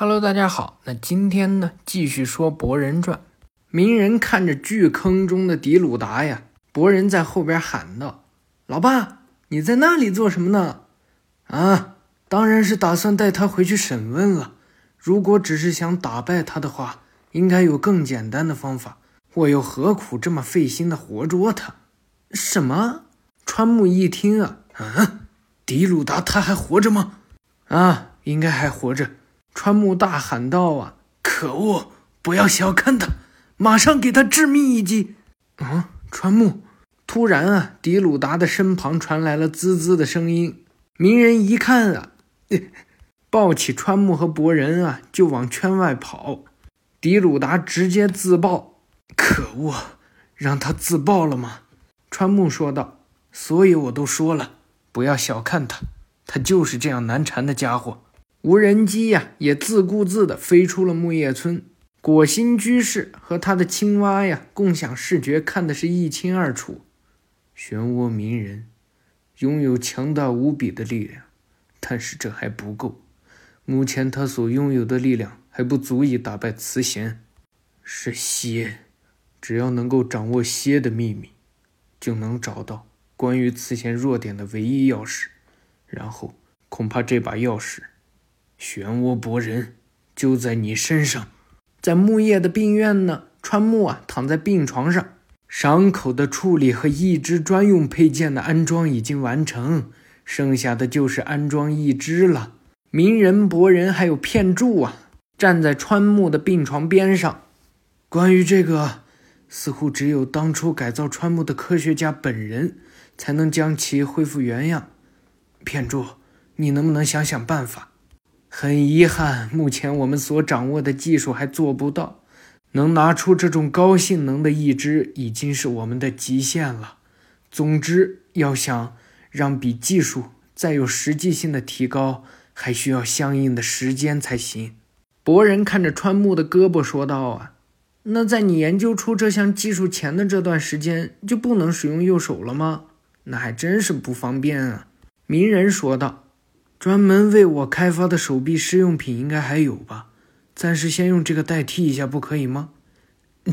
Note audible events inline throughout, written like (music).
Hello，大家好。那今天呢，继续说博人传。鸣人看着巨坑中的迪鲁达呀，博人在后边喊道：“老爸，你在那里做什么呢？”啊，当然是打算带他回去审问了。如果只是想打败他的话，应该有更简单的方法。我又何苦这么费心的活捉他？什么？川木一听啊，啊，迪鲁达他还活着吗？啊，应该还活着。川木大喊道：“啊，可恶！不要小看他，马上给他致命一击！”啊，川木！突然啊，迪鲁达的身旁传来了滋滋的声音。鸣人一看啊，(laughs) 抱起川木和博人啊，就往圈外跑。迪鲁达直接自爆！可恶，让他自爆了吗？川木说道：“所以我都说了，不要小看他，他就是这样难缠的家伙。”无人机呀，也自顾自地飞出了木叶村。果心居士和他的青蛙呀，共享视觉，看的是一清二楚。漩涡鸣人拥有强大无比的力量，但是这还不够。目前他所拥有的力量还不足以打败慈弦。是蝎，只要能够掌握蝎的秘密，就能找到关于慈弦弱点的唯一钥匙。然后，恐怕这把钥匙。漩涡博人就在你身上，在木叶的病院呢。川木啊，躺在病床上，伤口的处理和一只专用配件的安装已经完成，剩下的就是安装一只了。鸣人、博人还有片柱啊，站在川木的病床边上。关于这个，似乎只有当初改造川木的科学家本人才能将其恢复原样。片柱，你能不能想想办法？很遗憾，目前我们所掌握的技术还做不到，能拿出这种高性能的一支已经是我们的极限了。总之，要想让比技术再有实际性的提高，还需要相应的时间才行。博人看着川木的胳膊说道：“啊，那在你研究出这项技术前的这段时间，就不能使用右手了吗？那还真是不方便啊。”鸣人说道。专门为我开发的手臂试用品应该还有吧？暂时先用这个代替一下，不可以吗？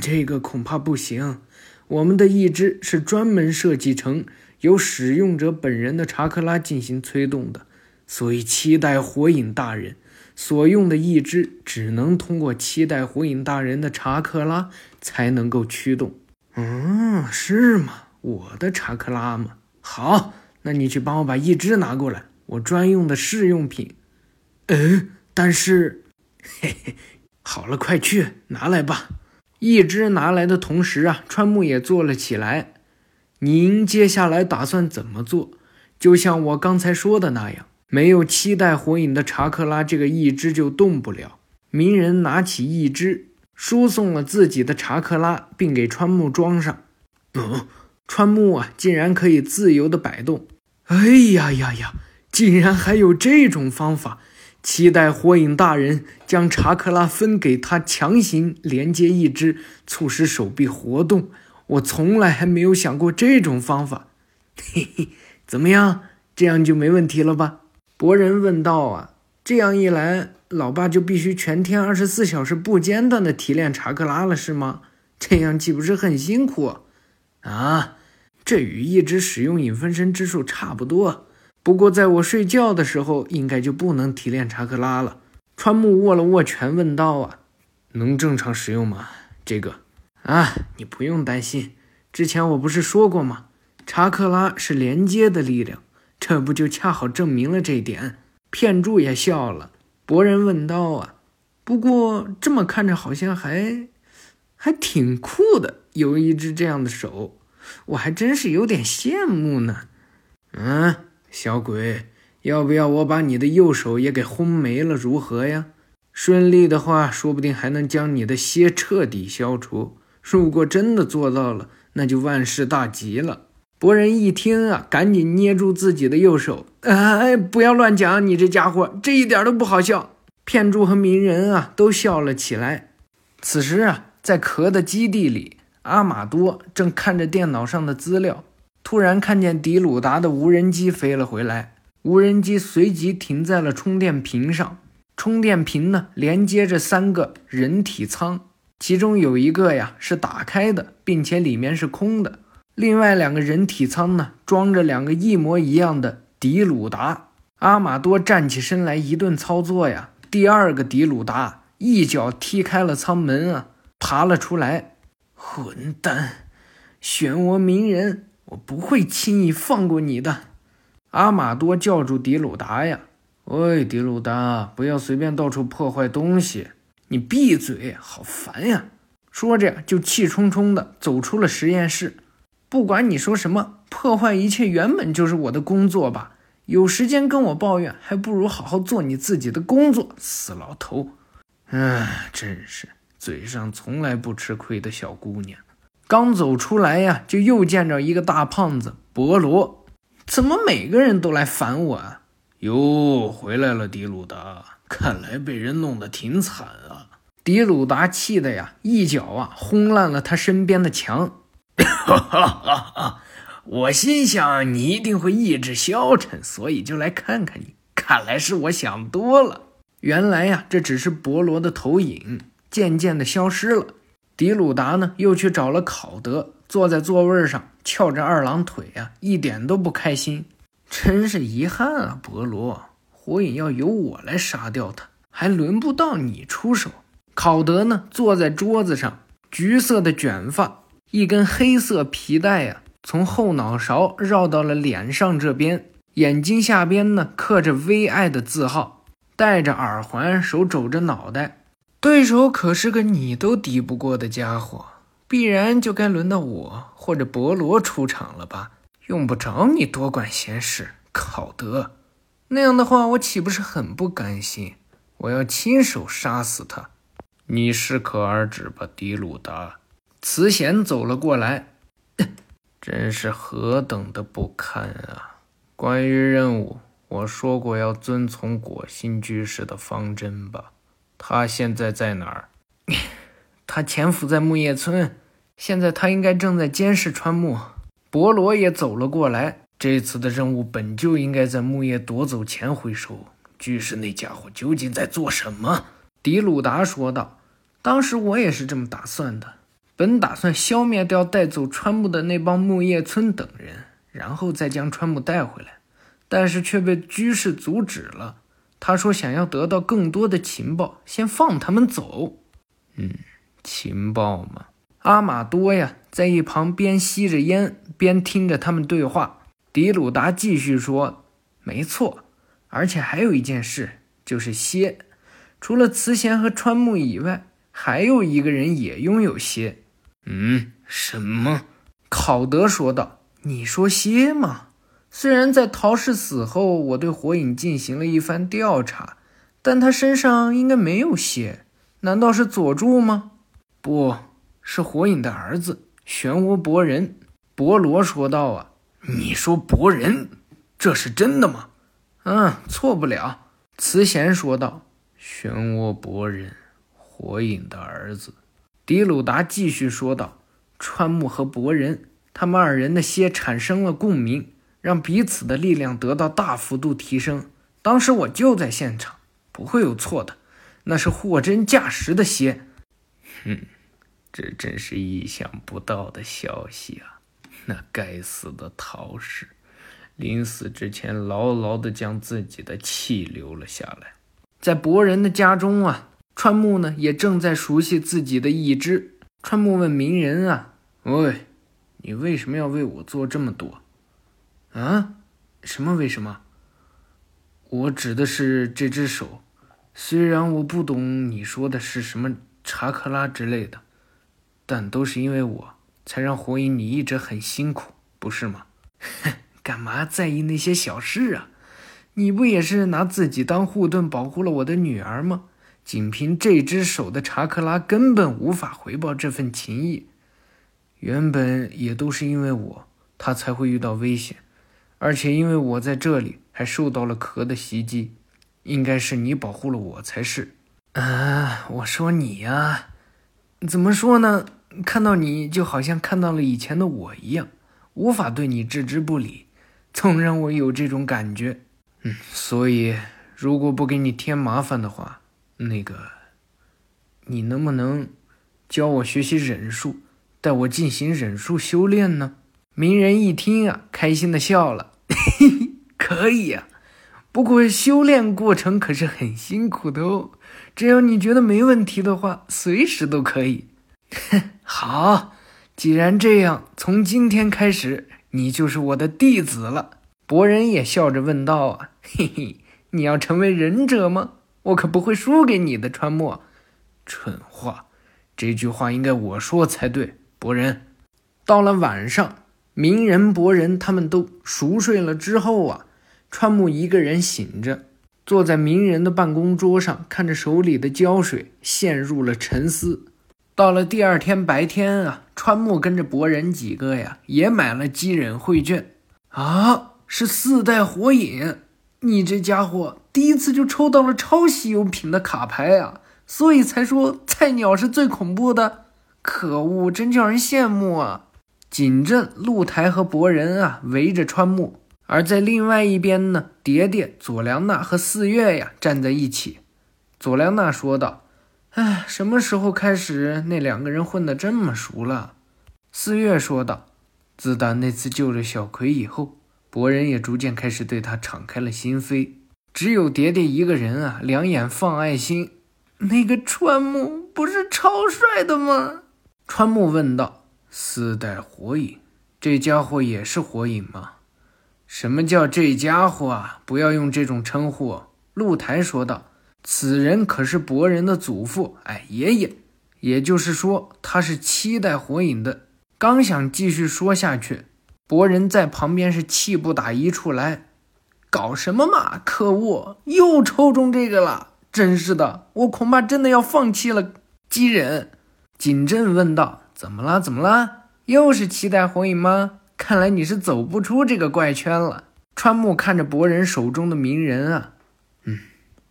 这个恐怕不行。我们的义肢是专门设计成由使用者本人的查克拉进行催动的，所以七代火影大人所用的义肢只能通过七代火影大人的查克拉才能够驱动。嗯，是吗？我的查克拉吗？好，那你去帮我把义肢拿过来。我专用的试用品，嗯，但是，嘿嘿，好了，快去拿来吧。一只拿来的同时啊，川木也坐了起来。您接下来打算怎么做？就像我刚才说的那样，没有七代火影的查克拉，这个一只就动不了。鸣人拿起一只，输送了自己的查克拉，并给川木装上。嗯，川木啊，竟然可以自由的摆动。哎呀呀呀！竟然还有这种方法！期待火影大人将查克拉分给他，强行连接一只，促使手臂活动。我从来还没有想过这种方法。嘿嘿，怎么样？这样就没问题了吧？博人问道。啊，这样一来，老爸就必须全天二十四小时不间断的提炼查克拉了，是吗？这样岂不是很辛苦？啊，这与一直使用影分身之术差不多。不过，在我睡觉的时候，应该就不能提炼查克拉了。川木握了握拳，问道：“啊，能正常使用吗？这个啊，你不用担心。之前我不是说过吗？查克拉是连接的力量，这不就恰好证明了这一点？”片柱也笑了。博人问道：“啊，不过这么看着好像还还挺酷的，有一只这样的手，我还真是有点羡慕呢。”嗯。小鬼，要不要我把你的右手也给轰没了？如何呀？顺利的话，说不定还能将你的蝎彻底消除。如果真的做到了，那就万事大吉了。博人一听啊，赶紧捏住自己的右手。哎，不要乱讲，你这家伙，这一点都不好笑。片柱和鸣人啊，都笑了起来。此时啊，在壳的基地里，阿玛多正看着电脑上的资料。突然看见迪鲁达的无人机飞了回来，无人机随即停在了充电瓶上。充电瓶呢连接着三个人体舱，其中有一个呀是打开的，并且里面是空的。另外两个人体舱呢装着两个一模一样的迪鲁达。阿玛多站起身来，一顿操作呀，第二个迪鲁达一脚踢开了舱门啊，爬了出来。混蛋，漩涡鸣人，我不会轻易放过你的！阿玛多叫住迪鲁达呀。喂，迪鲁达，不要随便到处破坏东西！你闭嘴，好烦呀！说着就气冲冲地走出了实验室。不管你说什么，破坏一切原本就是我的工作吧？有时间跟我抱怨，还不如好好做你自己的工作。死老头！唉，真是嘴上从来不吃亏的小姑娘。刚走出来呀，就又见着一个大胖子博罗。怎么每个人都来烦我啊？哟，回来了，迪鲁达！看来被人弄得挺惨啊！迪鲁达气的呀，一脚啊轰烂了他身边的墙。哈哈哈哈！我心想你一定会意志消沉，所以就来看看你。看来是我想多了。原来呀，这只是博罗的投影，渐渐的消失了。迪鲁达呢，又去找了考德，坐在座位上，翘着二郎腿啊，一点都不开心。真是遗憾啊，博罗！火影要由我来杀掉他，还轮不到你出手。考德呢，坐在桌子上，橘色的卷发，一根黑色皮带呀，从后脑勺绕到了脸上这边，眼睛下边呢刻着 V.I 的字号，戴着耳环，手肘着脑袋。对手可是个你都敌不过的家伙，必然就该轮到我或者博罗出场了吧？用不着你多管闲事，考德。那样的话，我岂不是很不甘心？我要亲手杀死他。你适可而止吧，迪鲁达。慈贤走了过来，(coughs) 真是何等的不堪啊！关于任务，我说过要遵从果心居士的方针吧？他现在在哪儿？(laughs) 他潜伏在木叶村，现在他应该正在监视川木。博罗也走了过来。这次的任务本就应该在木叶夺走前回收。巨石那家伙究竟在做什么？迪鲁达说道：“当时我也是这么打算的，本打算消灭掉带走川木的那帮木叶村等人，然后再将川木带回来，但是却被居士阻止了。他说想要得到更多的情报，先放他们走。嗯，情报嘛。”阿玛多呀，在一旁边吸着烟边听着他们对话。迪鲁达继续说：“没错，而且还有一件事，就是蝎。除了慈贤和川木以外，还有一个人也拥有蝎。”“嗯，什么？”考德说道。“你说蝎吗？虽然在陶氏死后，我对火影进行了一番调查，但他身上应该没有蝎。难道是佐助吗？”“不。”是火影的儿子漩涡博人，博罗说道：“啊，你说博人，这是真的吗？”“嗯，错不了。”慈贤说道。“漩涡博人，火影的儿子。”迪鲁达继续说道：“川木和博人，他们二人的蝎产生了共鸣，让彼此的力量得到大幅度提升。当时我就在现场，不会有错的，那是货真价实的鞋。”哼。这真是意想不到的消息啊！那该死的陶氏，临死之前牢牢地将自己的气留了下来。在博人的家中啊，川木呢也正在熟悉自己的意志。川木问鸣人啊：“喂，你为什么要为我做这么多？啊？什么为什么？我指的是这只手。虽然我不懂你说的是什么查克拉之类的。”但都是因为我才让火影你一直很辛苦，不是吗？哼，(laughs) 干嘛在意那些小事啊？你不也是拿自己当护盾保护了我的女儿吗？仅凭这只手的查克拉根本无法回报这份情谊。原本也都是因为我，他才会遇到危险，而且因为我在这里还受到了壳的袭击，应该是你保护了我才是。啊，我说你呀，怎么说呢？看到你就好像看到了以前的我一样，无法对你置之不理，总让我有这种感觉。嗯，所以如果不给你添麻烦的话，那个，你能不能教我学习忍术，带我进行忍术修炼呢？鸣人一听啊，开心的笑了，嘿嘿，可以呀。不过修炼过程可是很辛苦的哦。只要你觉得没问题的话，随时都可以。哼 (laughs) 好，既然这样，从今天开始，你就是我的弟子了。博人也笑着问道：“啊，嘿嘿，你要成为忍者吗？我可不会输给你的，川木。”蠢话，这句话应该我说才对。博人，到了晚上，鸣人、博人他们都熟睡了之后啊。川木一个人醒着，坐在鸣人的办公桌上，看着手里的胶水，陷入了沉思。到了第二天白天啊，川木跟着博人几个呀，也买了机忍会卷。啊，是四代火影！你这家伙第一次就抽到了超稀有品的卡牌啊，所以才说菜鸟是最恐怖的。可恶，真叫人羡慕啊！锦镇、露台和博人啊，围着川木。而在另外一边呢，蝶蝶、佐良娜和四月呀站在一起。佐良娜说道：“哎，什么时候开始那两个人混得这么熟了？”四月说道：“自打那次救了小葵以后，博人也逐渐开始对他敞开了心扉。只有蝶蝶一个人啊，两眼放爱心。那个川木不是超帅的吗？”川木问道：“四代火影，这家伙也是火影吗？”什么叫这家伙啊？不要用这种称呼。”露台说道，“此人可是博人的祖父，哎，爷爷。也就是说，他是七代火影的。”刚想继续说下去，博人在旁边是气不打一处来：“搞什么嘛！可恶，又抽中这个了！真是的，我恐怕真的要放弃了。”机人锦镇问道：“怎么了？怎么了？又是七代火影吗？”看来你是走不出这个怪圈了。川木看着博人手中的鸣人啊，嗯，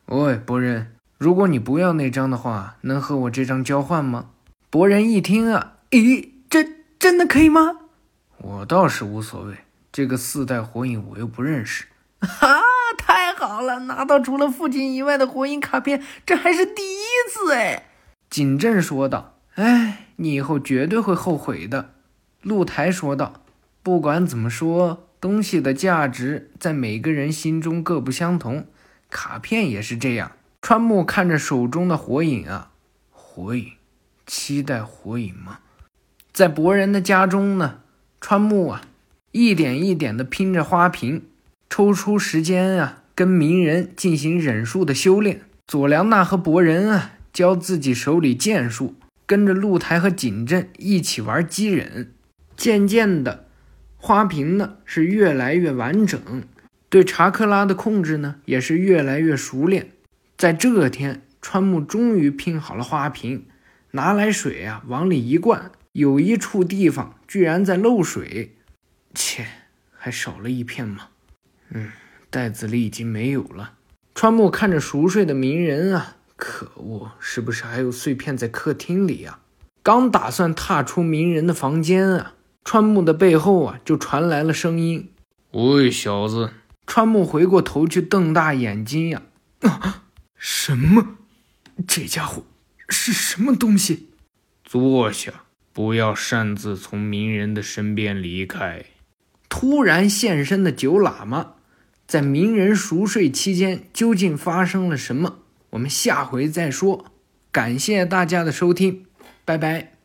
喂，博人，如果你不要那张的话，能和我这张交换吗？博人一听啊，咦，这真的可以吗？我倒是无所谓，这个四代火影我又不认识。哈，太好了，拿到除了父亲以外的火影卡片，这还是第一次哎。景镇说道：“哎，你以后绝对会后悔的。”露台说道。不管怎么说，东西的价值在每个人心中各不相同，卡片也是这样。川木看着手中的火影啊，火影，期待火影吗？在博人的家中呢，川木啊，一点一点的拼着花瓶，抽出时间啊，跟鸣人进行忍术的修炼。佐良娜和博人啊，教自己手里剑术，跟着露台和锦镇一起玩机忍，渐渐的。花瓶呢是越来越完整，对查克拉的控制呢也是越来越熟练。在这天，川木终于拼好了花瓶，拿来水啊往里一灌，有一处地方居然在漏水，切，还少了一片吗？嗯，袋子里已经没有了。川木看着熟睡的鸣人啊，可恶，是不是还有碎片在客厅里呀？刚打算踏出鸣人的房间啊。川木的背后啊，就传来了声音：“喂，小子！”川木回过头去，瞪大眼睛呀！啊，(laughs) 什么？这家伙是什么东西？坐下，不要擅自从鸣人的身边离开。突然现身的九喇嘛，在鸣人熟睡期间究竟发生了什么？我们下回再说。感谢大家的收听，拜拜。